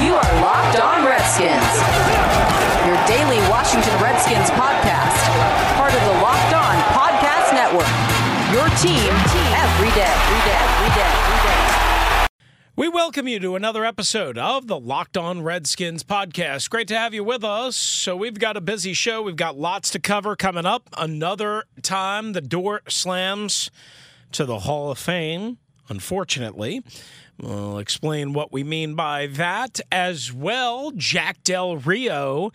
You are Locked On Redskins, your daily Washington Redskins podcast, part of the Locked On Podcast Network. Your team every day, every day, every day, every day. We welcome you to another episode of the Locked On Redskins podcast. Great to have you with us. So, we've got a busy show. We've got lots to cover coming up. Another time the door slams to the Hall of Fame, unfortunately. We'll explain what we mean by that as well. Jack Del Rio.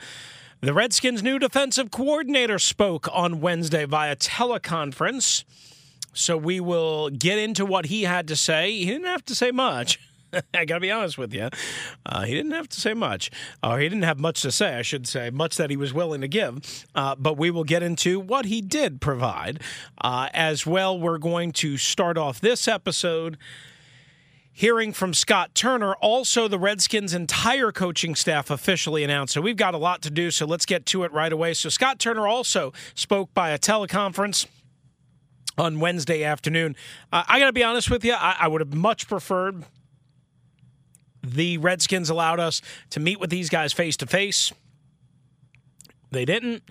The Redskins' new defensive coordinator spoke on Wednesday via teleconference. So we will get into what he had to say. He didn't have to say much. I got to be honest with you. Uh, he didn't have to say much. Or he didn't have much to say, I should say, much that he was willing to give. Uh, but we will get into what he did provide. Uh, as well, we're going to start off this episode hearing from Scott Turner. Also, the Redskins' entire coaching staff officially announced. So we've got a lot to do, so let's get to it right away. So, Scott Turner also spoke by a teleconference on Wednesday afternoon. Uh, I got to be honest with you, I, I would have much preferred the Redskins allowed us to meet with these guys face to face. They didn't.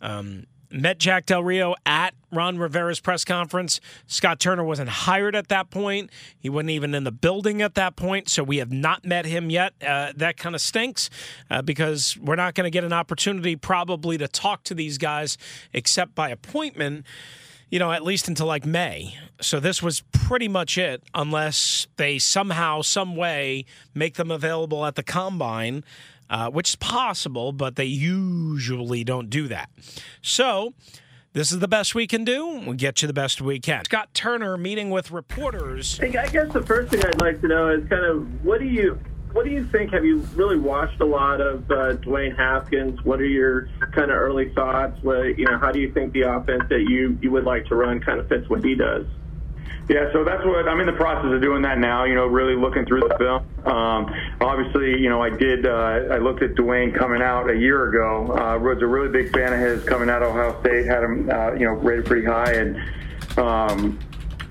Um, met Jack Del Rio at Ron Rivera's press conference. Scott Turner wasn't hired at that point. He wasn't even in the building at that point. So we have not met him yet. Uh, that kind of stinks uh, because we're not going to get an opportunity probably to talk to these guys except by appointment. You know, at least until like May. So this was pretty much it, unless they somehow, some way, make them available at the combine uh, which is possible, but they usually don't do that. So, this is the best we can do. We'll get you the best we can. Scott Turner meeting with reporters. I guess the first thing I'd like to know is kind of what do you what do you think? Have you really watched a lot of uh, Dwayne Haskins? What are your kind of early thoughts? What, you know, how do you think the offense that you you would like to run kind of fits what he does? Yeah, so that's what I'm in the process of doing that now. You know, really looking through the film. Um, obviously, you know, I did. Uh, I looked at Dwayne coming out a year ago. Uh, was a really big fan of his coming out of Ohio State. Had him, uh, you know, rated pretty high, and um,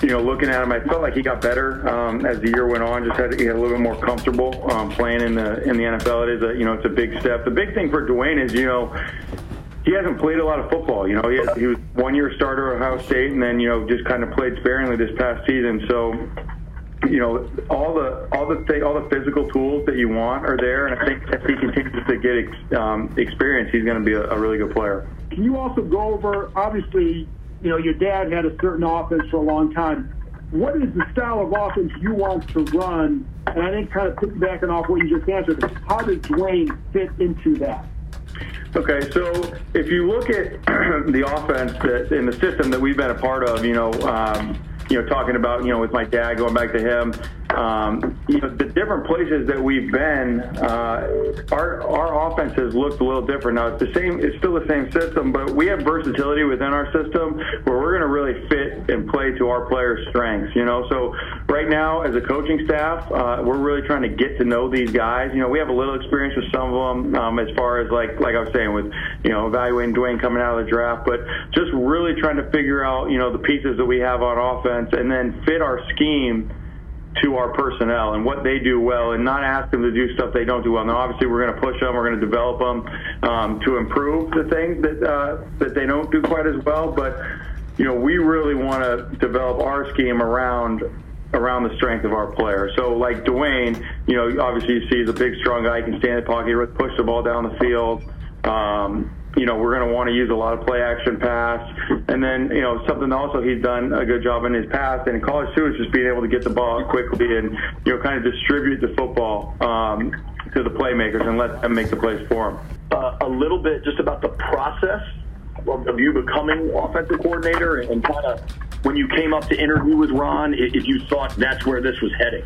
you know, looking at him, I felt like he got better um, as the year went on. Just had he had a little bit more comfortable um, playing in the in the NFL. It is a you know, it's a big step. The big thing for Dwayne is you know he hasn't played a lot of football. You know, he, has, he was one year starter at Ohio State, and then you know just kind of played sparingly this past season. So, you know, all the all the th- all the physical tools that you want are there, and I think if he continues to get ex- um, experience, he's going to be a, a really good player. Can you also go over? Obviously, you know, your dad had a certain offense for a long time. What is the style of offense you want to run? And I think kind of piggybacking off what you just answered, how does Dwayne fit into that? Okay, so if you look at the offense that in the system that we've been a part of, you know, um, you know, talking about, you know, with my dad, going back to him, um, you know, the different places that we've been, uh, our our offense has looked a little different. Now it's the same, it's still the same system, but we have versatility within our system where we're going to really fit and play to our players' strengths. You know, so right now as a coaching staff, uh, we're really trying to get to know these guys. You know, we have a little experience with some of them um, as far as like like I was saying with you know evaluating Dwayne coming out of the draft, but just really trying to figure out you know the pieces that we have on offense and then fit our scheme to our personnel and what they do well and not ask them to do stuff they don't do well. Now, obviously, we're going to push them. We're going to develop them um, to improve the things that, uh, that they don't do quite as well. But, you know, we really want to develop our scheme around around the strength of our players. So, like Dwayne, you know, obviously you see he's a big, strong guy. He can stand in the pocket, push the ball down the field. Um, you know, we're going to want to use a lot of play action pass. And then, you know, something also he's done a good job in his past and in college too is just being able to get the ball quickly and, you know, kind of distribute the football um, to the playmakers and let them make the plays for him. Uh, a little bit just about the process of, of you becoming offensive coordinator and, and kind of when you came up to interview with Ron, if you thought that's where this was heading.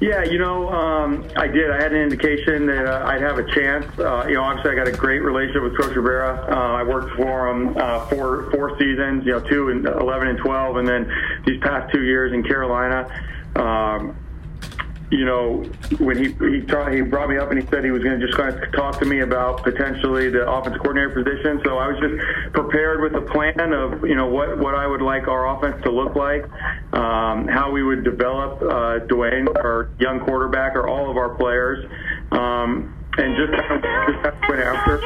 Yeah, you know, um, I did. I had an indication that uh, I'd have a chance. Uh, you know, obviously, I got a great relationship with Coach Rivera. Uh, I worked for him uh, four four seasons. You know, two in 11 and 12, and then these past two years in Carolina. Um, you know, when he he, taught, he brought me up and he said he was going to just kind of talk to me about potentially the offensive coordinator position. So I was just prepared with a plan of you know what what I would like our offense to look like, um, how we would develop uh, Dwayne, our young quarterback, or all of our players, um, and just kind of just kind of went after.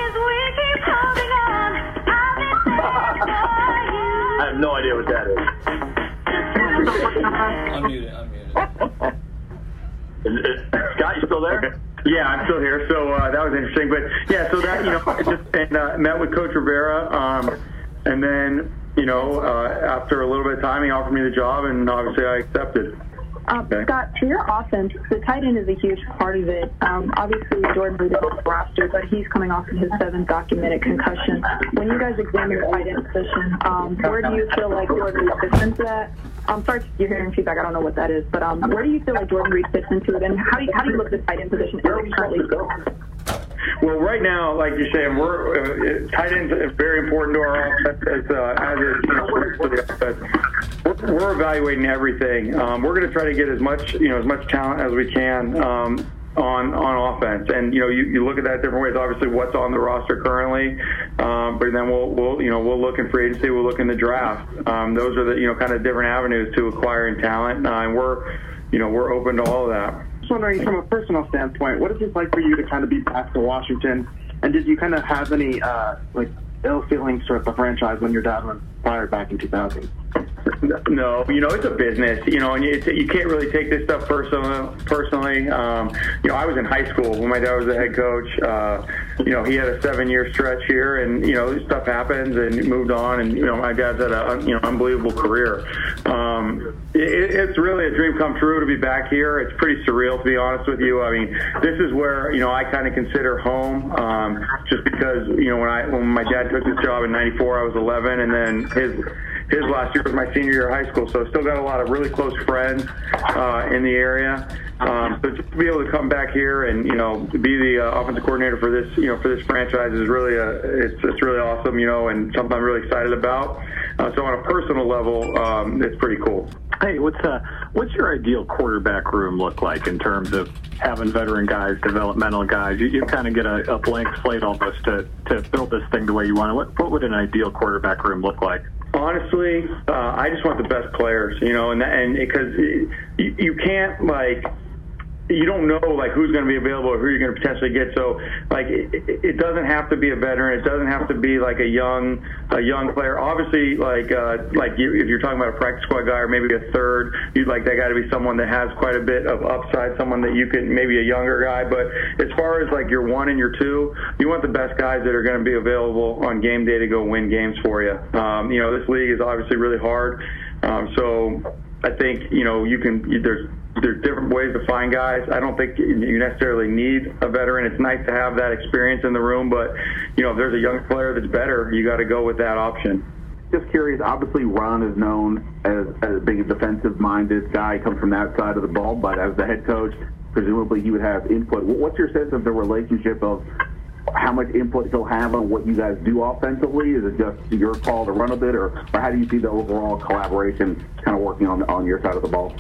I have no idea what that is. Unmute it. Unmute it. Is it- Scott, you still there? Okay. Yeah, I'm still here. So uh, that was interesting. But yeah, so that you know, I just and uh, met with Coach Rivera, um, and then you know, uh, after a little bit of time, he offered me the job, and obviously I accepted. Um, Okay. Scott, for your offense, the tight end is a huge part of it. Um, obviously, Jordan Reed is the roster, but he's coming off of his seventh documented concussion. When you guys examine your tight end position, um, where do you feel like Jordan Reed fits into that? I'm sorry you're hearing feedback. I don't know what that is, but um, where do you feel like Jordan Reed fits into it, and how do you, how do you look at the tight end position as it currently? Well, right now, like you're saying, we're uh, tight ends are very important to our offense as, uh, as is, you know, for the offense. We're, we're evaluating everything. Um, we're going to try to get as much, you know, as much talent as we can. Um, on on offense, and you know you, you look at that different ways. Obviously, what's on the roster currently, um, but then we'll we'll you know we'll look in free agency, we'll look in the draft. Um, those are the you know kind of different avenues to acquiring talent, uh, and we're you know we're open to all of that. just wondering from a personal standpoint, what is it like for you to kind of be back to Washington? And did you kind of have any uh, like ill feelings towards the franchise when your dad went fired back in 2000? No, you know it's a business, you know, and you, you can't really take this stuff personal, personally. Um, you know, I was in high school when my dad was the head coach. Uh, you know, he had a seven-year stretch here, and you know, stuff happens, and moved on, and you know, my dad's had a you know unbelievable career. Um, it, it's really a dream come true to be back here. It's pretty surreal, to be honest with you. I mean, this is where you know I kind of consider home, um, just because you know when I when my dad took this job in '94, I was 11, and then his his last year was my senior year of high school, so I still got a lot of really close friends uh, in the area. Um, so just to be able to come back here and you know be the uh, offensive coordinator for this you know for this franchise is really a it's it's really awesome you know and something I'm really excited about. Uh, so on a personal level, um, it's pretty cool. Hey, what's uh, what's your ideal quarterback room look like in terms of having veteran guys, developmental guys? You, you kind of get a, a blank slate almost to to build this thing the way you want it. What, what would an ideal quarterback room look like? Honestly, uh, I just want the best players, you know, and and because you, you can't like you don't know like who's going to be available or who you're going to potentially get. So like it, it doesn't have to be a veteran. It doesn't have to be like a young a young player. Obviously, like uh, like you, if you're talking about a practice squad guy or maybe a third, you'd like that guy to be someone that has quite a bit of upside, someone that you can maybe a younger guy. But as far as like your one and your two, you want the best guys that are going to be available on game day to go win games for you. Um, you know, this league is obviously really hard. Um, so I think you know you can there's there's different ways to find guys. I don't think you necessarily need a veteran. It's nice to have that experience in the room, but you know if there's a young player that's better, you got to go with that option. Just curious. Obviously, Ron is known as, as being a defensive-minded guy. Comes from that side of the ball, but as the head coach, presumably he would have input. What's your sense of the relationship of how much input he'll have on what you guys do offensively? Is it just your call to run a bit, or, or how do you see the overall collaboration kind of working on on your side of the ball?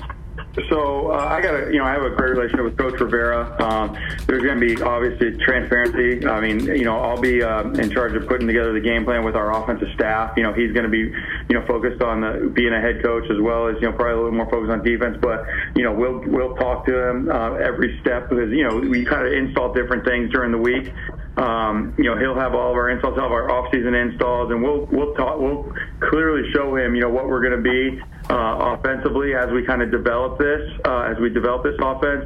So uh, I got a, you know, I have a great relationship with Coach Rivera. Um, there's going to be obviously transparency. I mean, you know, I'll be uh, in charge of putting together the game plan with our offensive staff. You know, he's going to be, you know, focused on the, being a head coach as well as you know probably a little more focused on defense. But you know, we'll we'll talk to him uh, every step because you know we kind of install different things during the week. Um, you know, he'll have all of our installs, all of our off-season installs, and we'll we'll talk. We'll clearly show him, you know, what we're going to be uh, offensively as we kind of develop this, uh, as we develop this offense.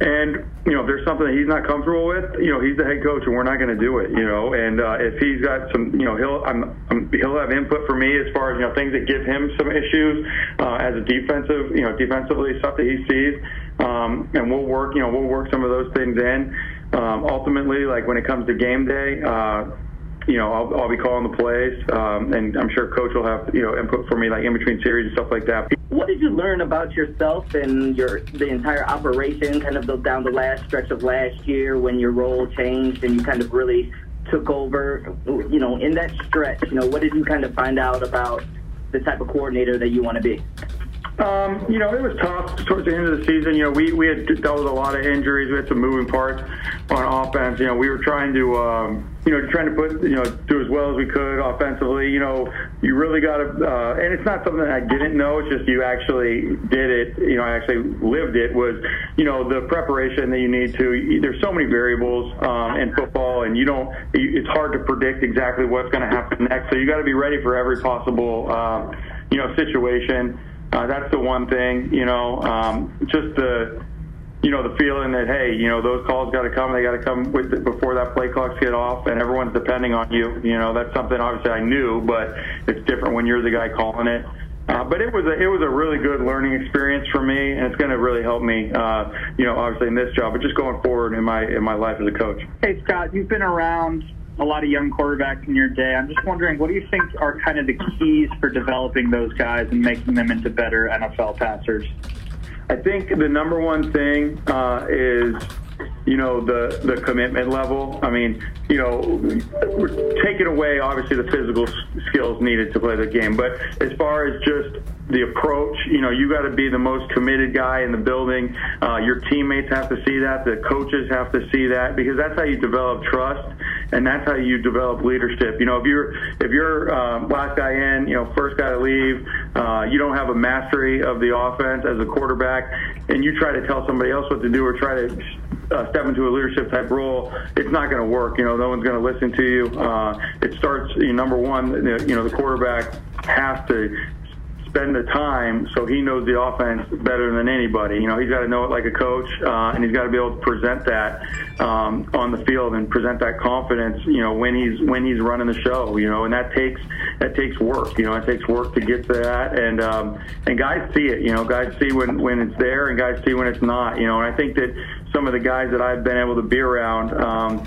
And you know, if there's something that he's not comfortable with, you know, he's the head coach, and we're not going to do it. You know, and uh, if he's got some, you know, he'll I'm, I'm, he'll have input for me as far as you know things that give him some issues uh, as a defensive, you know, defensively stuff that he sees. Um, and we'll work, you know, we'll work some of those things in. Um, ultimately, like when it comes to game day, uh, you know, I'll, I'll be calling the plays, um, and I'm sure coach will have, you know, input for me, like in between series and stuff like that. what did you learn about yourself and your the entire operation, kind of the, down the last stretch of last year when your role changed and you kind of really took over? You know, in that stretch, you know, what did you kind of find out about the type of coordinator that you want to be? Um, you know, it was tough towards the end of the season. You know, we, we had dealt with a lot of injuries. We had some moving parts on offense. You know, we were trying to, um, you know, trying to put, you know, do as well as we could offensively. You know, you really got to, uh, and it's not something I didn't know. It's just you actually did it. You know, I actually lived it. Was, you know, the preparation that you need to. There's so many variables um, in football, and you don't. It's hard to predict exactly what's going to happen next. So you got to be ready for every possible, um, you know, situation. Uh, that's the one thing, you know, um, just the, you know, the feeling that, hey, you know, those calls got to come. They got to come with it before that play clocks get off, and everyone's depending on you. You know, that's something obviously I knew, but it's different when you're the guy calling it. Uh, but it was a it was a really good learning experience for me, and it's going to really help me, uh, you know, obviously in this job, but just going forward in my in my life as a coach. Hey Scott, you've been around a lot of young quarterbacks in your day. I'm just wondering, what do you think are kind of the keys for developing those guys and making them into better NFL passers? I think the number one thing uh, is you know the the commitment level. I mean, you know, taking away obviously the physical skills needed to play the game, but as far as just the approach, you know, you got to be the most committed guy in the building. Uh, your teammates have to see that. The coaches have to see that because that's how you develop trust and that's how you develop leadership. You know, if you're if you're uh, last guy in, you know, first guy to leave, uh, you don't have a mastery of the offense as a quarterback, and you try to tell somebody else what to do or try to uh, step into a leadership type role, it's not going to work. You know, no one's going to listen to you. Uh, it starts, you know, number one, you know, the quarterback has to spend the time so he knows the offense better than anybody. You know, he's got to know it like a coach, uh, and he's got to be able to present that um, on the field and present that confidence. You know, when he's when he's running the show. You know, and that takes that takes work. You know, it takes work to get to that, and um, and guys see it. You know, guys see when when it's there, and guys see when it's not. You know, and I think that some of the guys that I've been able to be around. Um,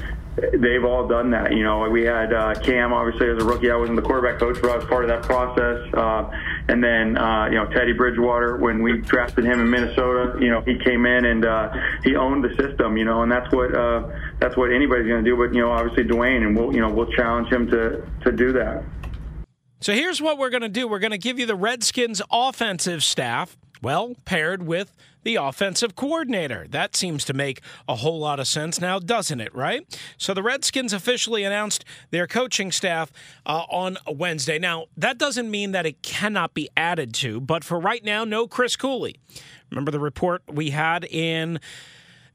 they've all done that. You know, we had uh, Cam obviously as a rookie. I wasn't the quarterback coach, but I was part of that process. Uh, and then uh, you know Teddy Bridgewater when we drafted him in Minnesota. You know, he came in and uh, he owned the system. You know, and that's what uh, that's what anybody's going to do. But you know, obviously Dwayne, and we'll you know we'll challenge him to to do that. So here's what we're going to do. We're going to give you the Redskins offensive staff, well, paired with the offensive coordinator. That seems to make a whole lot of sense now, doesn't it, right? So the Redskins officially announced their coaching staff uh, on Wednesday. Now, that doesn't mean that it cannot be added to, but for right now, no Chris Cooley. Remember the report we had in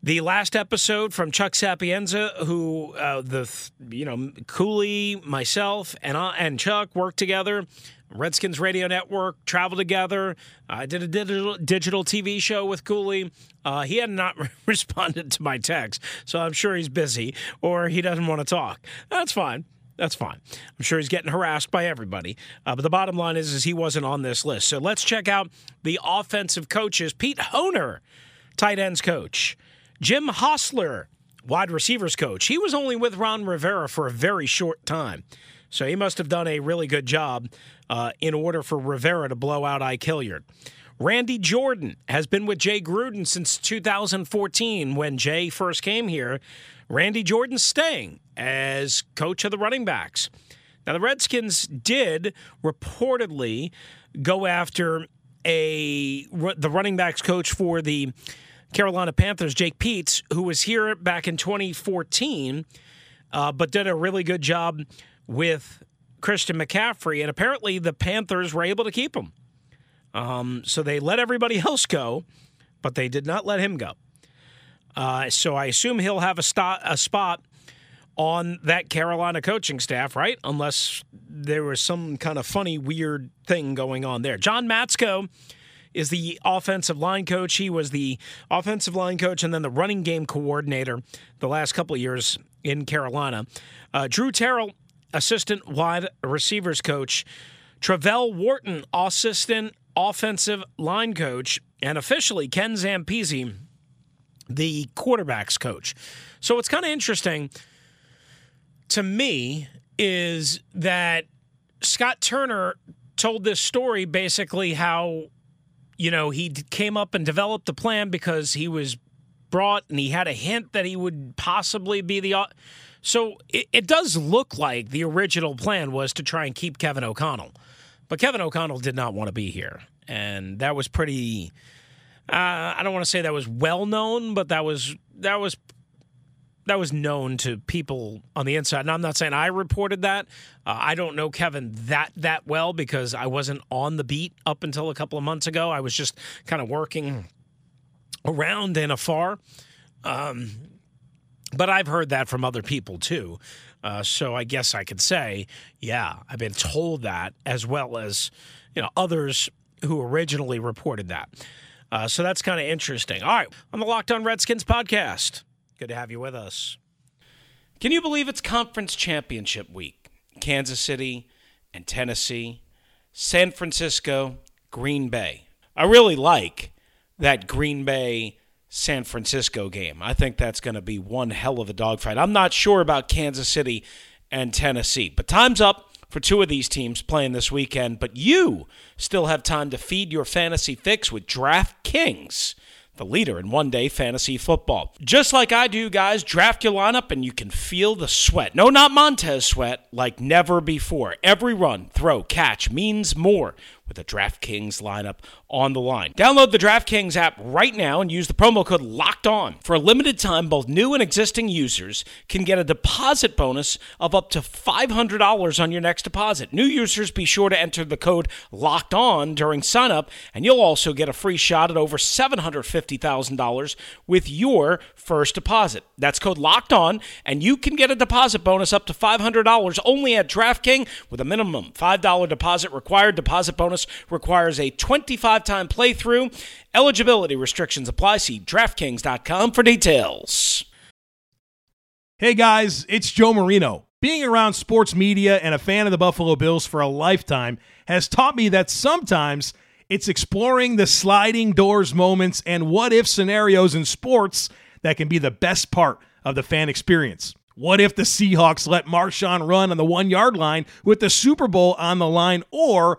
the last episode from Chuck Sapienza, who uh, the you know Cooley, myself, and I, and Chuck worked together Redskins Radio Network, traveled together. I did a digital, digital TV show with Cooley. Uh, he had not responded to my text, so I'm sure he's busy or he doesn't want to talk. That's fine. That's fine. I'm sure he's getting harassed by everybody. Uh, but the bottom line is, is he wasn't on this list. So let's check out the offensive coaches. Pete Hoener, tight ends coach. Jim Hostler, wide receivers coach. He was only with Ron Rivera for a very short time. So he must have done a really good job uh, in order for Rivera to blow out Ike Hilliard. Randy Jordan has been with Jay Gruden since 2014 when Jay first came here. Randy Jordan staying as coach of the running backs. Now, the Redskins did reportedly go after a the running backs coach for the Carolina Panthers, Jake Peetz, who was here back in 2014, uh, but did a really good job with Christian McCaffrey, and apparently the Panthers were able to keep him. Um, so they let everybody else go, but they did not let him go. Uh, so I assume he'll have a, st- a spot on that Carolina coaching staff, right? Unless there was some kind of funny, weird thing going on there. John Matsko is the offensive line coach. He was the offensive line coach and then the running game coordinator the last couple of years in Carolina. Uh, Drew Terrell assistant wide receivers coach, Travelle Wharton, assistant offensive line coach, and officially Ken Zampese, the quarterbacks coach. So what's kind of interesting to me is that Scott Turner told this story basically how you know, he came up and developed the plan because he was brought and he had a hint that he would possibly be the. So it, it does look like the original plan was to try and keep Kevin O'Connell. But Kevin O'Connell did not want to be here. And that was pretty. Uh, I don't want to say that was well known, but that was that was that was known to people on the inside. And I'm not saying I reported that. Uh, I don't know Kevin that that well because I wasn't on the beat up until a couple of months ago. I was just kind of working around and afar. Um, but I've heard that from other people too. Uh, so I guess I could say, yeah, I've been told that as well as you know others who originally reported that. Uh, so that's kind of interesting. All right, on the Locked On Redskins podcast. Good to have you with us. Can you believe it's conference championship week? Kansas City and Tennessee, San Francisco, Green Bay. I really like that Green Bay San Francisco game. I think that's going to be one hell of a dogfight. I'm not sure about Kansas City and Tennessee, but time's up for two of these teams playing this weekend. But you still have time to feed your fantasy fix with DraftKings the leader in one day fantasy football. Just like I do, guys, draft your lineup and you can feel the sweat. No, not Montez sweat, like never before. Every run, throw, catch means more with a DraftKings lineup on the line. Download the DraftKings app right now and use the promo code LOCKED ON. For a limited time, both new and existing users can get a deposit bonus of up to $500 on your next deposit. New users be sure to enter the code LOCKED ON during signup, and you'll also get a free shot at over $750,000 with your first deposit. That's code LOCKED ON, and you can get a deposit bonus up to $500 only at DraftKings with a minimum $5 deposit required. Deposit bonus requires a 25 time playthrough. Eligibility restrictions apply. See DraftKings.com for details. Hey guys, it's Joe Marino. Being around sports media and a fan of the Buffalo Bills for a lifetime has taught me that sometimes it's exploring the sliding doors moments and what if scenarios in sports that can be the best part of the fan experience. What if the Seahawks let Marshawn run on the one yard line with the Super Bowl on the line? Or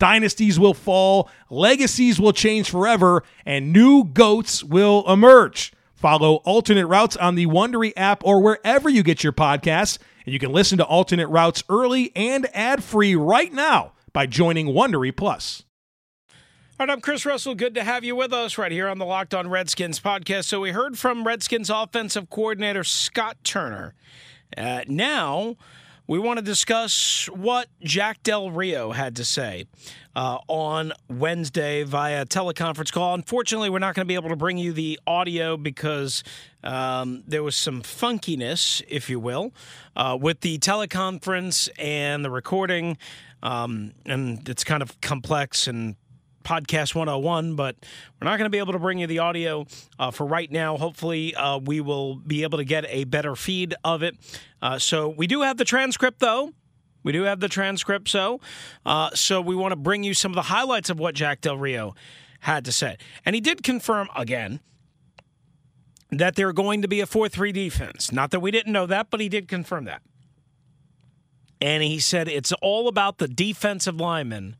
dynasties will fall, legacies will change forever, and new goats will emerge. Follow Alternate Routes on the Wondery app or wherever you get your podcasts, and you can listen to Alternate Routes early and ad-free right now by joining Wondery Plus. All right, I'm Chris Russell. Good to have you with us right here on the Locked On Redskins podcast. So we heard from Redskins offensive coordinator Scott Turner. Uh, now we want to discuss what Jack Del Rio had to say uh, on Wednesday via teleconference call. Unfortunately, we're not going to be able to bring you the audio because um, there was some funkiness, if you will, uh, with the teleconference and the recording. Um, and it's kind of complex and podcast 101 but we're not going to be able to bring you the audio uh, for right now. Hopefully uh, we will be able to get a better feed of it. Uh, so we do have the transcript though. We do have the transcript so uh, so we want to bring you some of the highlights of what jack del rio had to say. And he did confirm again that they're going to be a 4-3 defense. Not that we didn't know that but he did confirm that. And he said it's all about the defensive linemen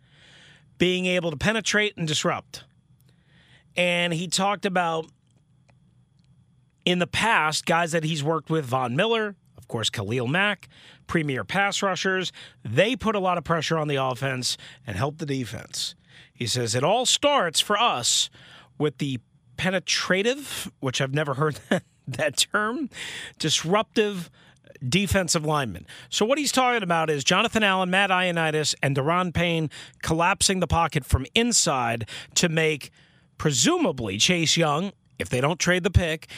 being able to penetrate and disrupt. And he talked about in the past guys that he's worked with, Von Miller, of course, Khalil Mack, premier pass rushers. They put a lot of pressure on the offense and help the defense. He says it all starts for us with the penetrative, which I've never heard that, term, disruptive defensive linemen. So what he's talking about is Jonathan Allen, Matt Ioannidis, and Daron Payne collapsing the pocket from inside to make presumably Chase Young, if they don't trade the pick,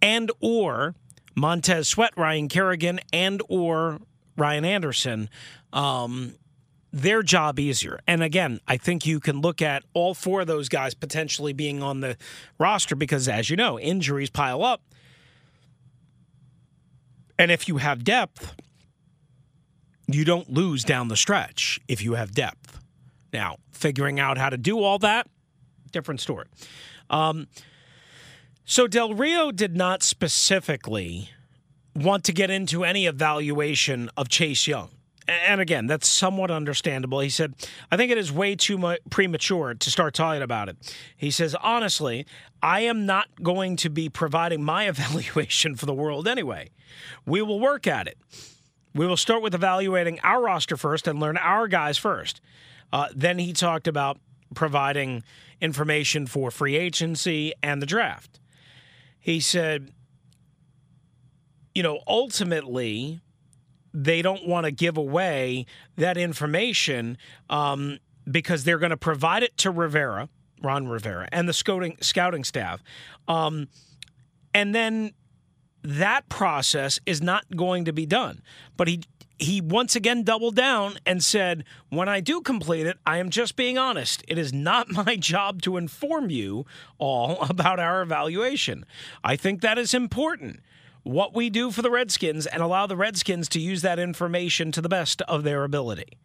and or Montez Sweat, Ryan Kerrigan, and or Ryan Anderson, um, their job easier. And again, I think you can look at all four of those guys potentially being on the roster because, as you know, injuries pile up. And if you have depth, you don't lose down the stretch if you have depth. Now, figuring out how to do all that, different story. Um, so Del Rio did not specifically want to get into any evaluation of Chase Young. And again, that's somewhat understandable. He said, I think it is way too much premature to start talking about it. He says, honestly, I am not going to be providing my evaluation for the world anyway. We will work at it. We will start with evaluating our roster first and learn our guys first. Uh, then he talked about providing information for free agency and the draft. He said, you know, ultimately, they don't want to give away that information um, because they're going to provide it to Rivera, Ron Rivera, and the scouting scouting staff, um, and then that process is not going to be done. But he he once again doubled down and said, When I do complete it, I am just being honest. It is not my job to inform you all about our evaluation. I think that is important. What we do for the Redskins and allow the Redskins to use that information to the best of their ability.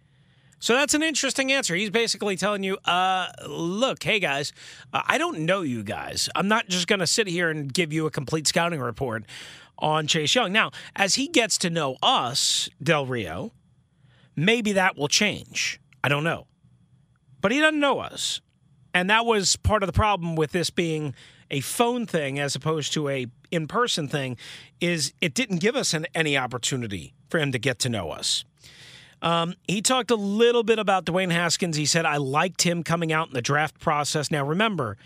So that's an interesting answer. He's basically telling you, uh, look, hey guys, I don't know you guys. I'm not just going to sit here and give you a complete scouting report on Chase Young. Now, as he gets to know us, Del Rio, maybe that will change. I don't know. But he doesn't know us. And that was part of the problem with this being a phone thing as opposed to a in-person thing is it didn't give us an, any opportunity for him to get to know us. Um, he talked a little bit about Dwayne Haskins. He said, I liked him coming out in the draft process. Now, remember,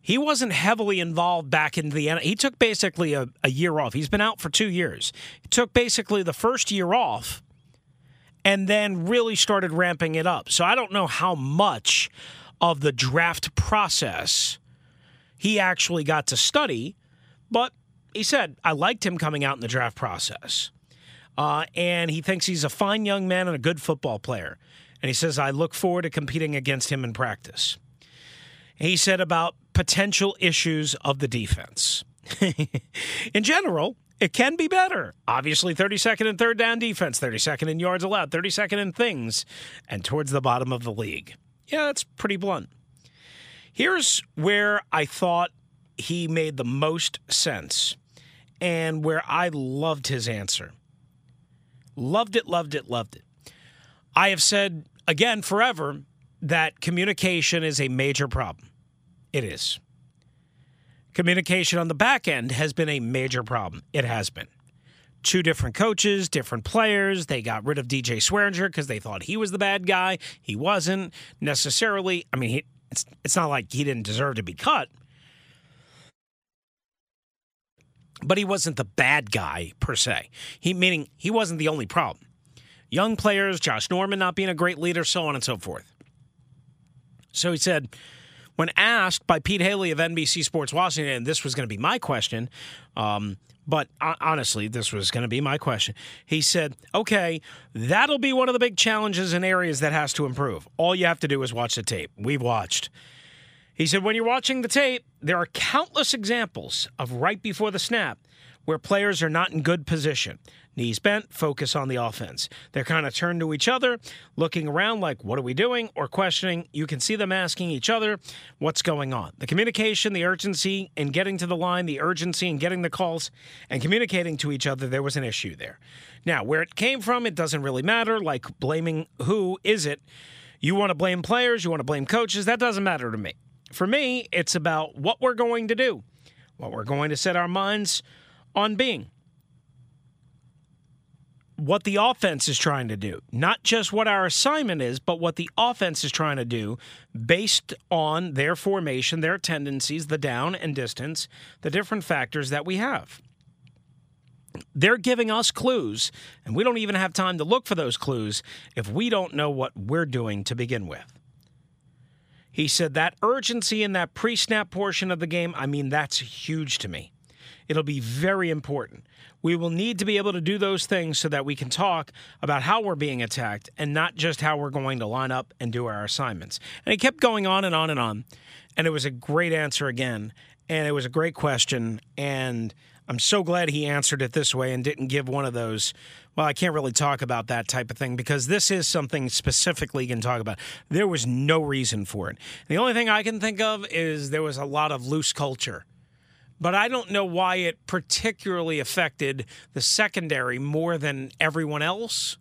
he wasn't heavily involved back in the end. He took basically a, a year off. He's been out for two years. He took basically the first year off and then really started ramping it up. So I don't know how much of the draft process he actually got to study, but he said, I liked him coming out in the draft process. Uh, and he thinks he's a fine young man and a good football player. And he says, I look forward to competing against him in practice. He said about potential issues of the defense. in general, it can be better. Obviously, 32nd and third down defense, 32nd in yards allowed, 32nd in things, and towards the bottom of the league. Yeah, that's pretty blunt. Here's where I thought he made the most sense and where I loved his answer. Loved it, loved it, loved it. I have said again forever that communication is a major problem. It is. Communication on the back end has been a major problem. It has been. Two different coaches, different players. They got rid of DJ Swearinger because they thought he was the bad guy. He wasn't necessarily. I mean, he, it's it's not like he didn't deserve to be cut, but he wasn't the bad guy per se. He meaning he wasn't the only problem. Young players, Josh Norman not being a great leader, so on and so forth. So he said, when asked by Pete Hailey of NBC Sports Washington, and this was going to be my question, um, but honestly, this was going to be my question. He said, okay, that'll be one of the big challenges and areas that has to improve. All you have to do is watch the tape. We've watched. He said, when you're watching the tape, there are countless examples of right before the snap where players are not in good position knees bent, focus on the offense. They're kind of turned to each other, looking around like, what are we doing? Or questioning. You can see them asking each other, what's going on? The communication, the urgency in getting to the line, the urgency in getting the calls and communicating to each other, there was an issue there. Now, where it came from, it doesn't really matter, like blaming who is it. You want to blame players, you want to blame coaches, that doesn't matter to me. For me, it's about what we're going to do, what we're going to set our minds on being what the offense is trying to do, not just what our assignment is, but what the offense is trying to do based on their formation, their tendencies, the down and distance, the different factors that we have. They're giving us clues, and we don't even have time to look for those clues if we don't know what we're doing to begin with. He said that urgency in that pre snap portion of the game, I mean, that's huge to me. It'll be very important. We will need to be able to do those things so that we can talk about how we're being attacked and not just how we're going to line up and do our assignments. And he kept going on and on and on. And it was a great answer again. And it was a great question. And I'm so glad he answered it this way and didn't give one of those. Well, I can't really talk about that type of thing because this is something specifically you can talk about. There was no reason for it. The only thing I can think of is there was a lot of loose culture but I don't know why it particularly affected the secondary more than everyone else,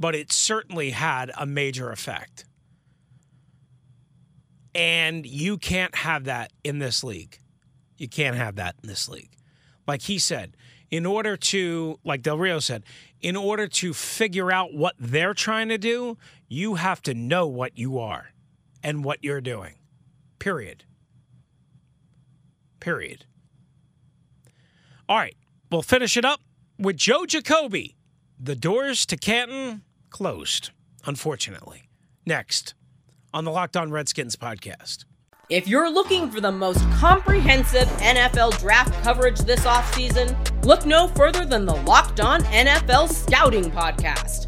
but it certainly had a major effect. And you can't have that in this league. You can't have that in this league. Like he said, in order to, like Del Rio said, in order to figure out what they're trying to do, you have to know what you are and what you're doing. Period. Period. All right, we'll finish it up with Joe Jacoby. The doors to Canton closed, unfortunately. Next on the Locked On Redskins podcast. If you're looking for the most comprehensive NFL draft coverage this offseason, look no further than the Locked On NFL Scouting Podcast.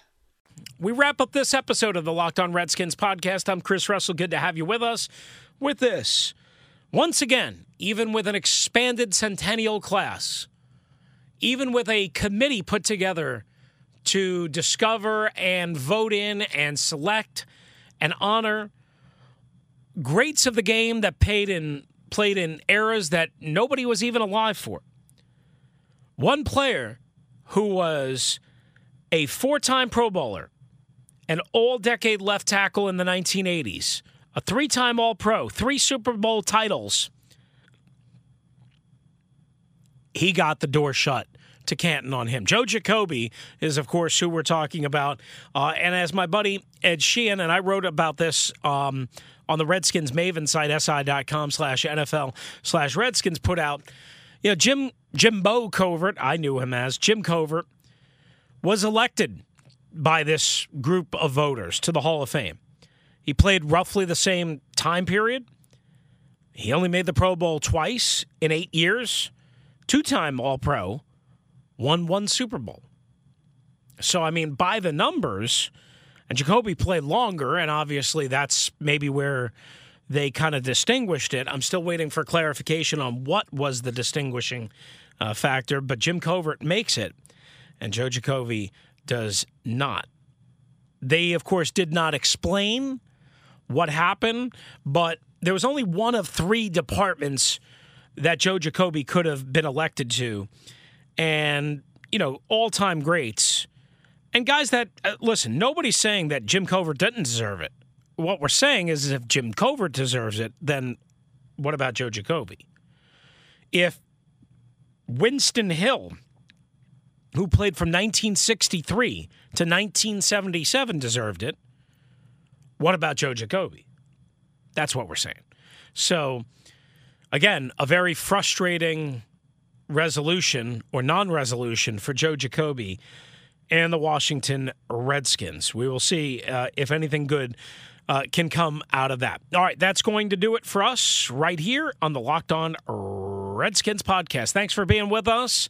We wrap up this episode of the Locked On Redskins podcast. I'm Chris Russell. Good to have you with us with this. Once again, even with an expanded centennial class, even with a committee put together to discover and vote in and select and honor greats of the game that played in played in eras that nobody was even alive for. One player who was a four-time Pro Bowler, an all-decade left tackle in the 1980s, a three-time All-Pro, three Super Bowl titles. He got the door shut to Canton on him. Joe Jacoby is, of course, who we're talking about. Uh, and as my buddy Ed Sheehan, and I wrote about this um, on the Redskins Maven site, si.com slash NFL slash Redskins, put out, you know, Jim Jimbo Covert, I knew him as Jim Covert, was elected by this group of voters to the Hall of Fame. He played roughly the same time period. He only made the Pro Bowl twice in eight years, two time All Pro won one Super Bowl. So, I mean, by the numbers, and Jacoby played longer, and obviously that's maybe where they kind of distinguished it. I'm still waiting for clarification on what was the distinguishing uh, factor, but Jim Covert makes it, and Joe Jacoby does not. They, of course, did not explain what happened, but there was only one of three departments that Joe Jacoby could have been elected to and you know all time greats and guys that uh, listen. Nobody's saying that Jim Covert didn't deserve it. What we're saying is, if Jim Covert deserves it, then what about Joe Jacoby? If Winston Hill, who played from 1963 to 1977, deserved it, what about Joe Jacoby? That's what we're saying. So, again, a very frustrating resolution or non resolution for Joe Jacoby and the Washington Redskins. We will see uh, if anything good uh, can come out of that. All right, that's going to do it for us right here on the Locked On Redskins podcast. Thanks for being with us.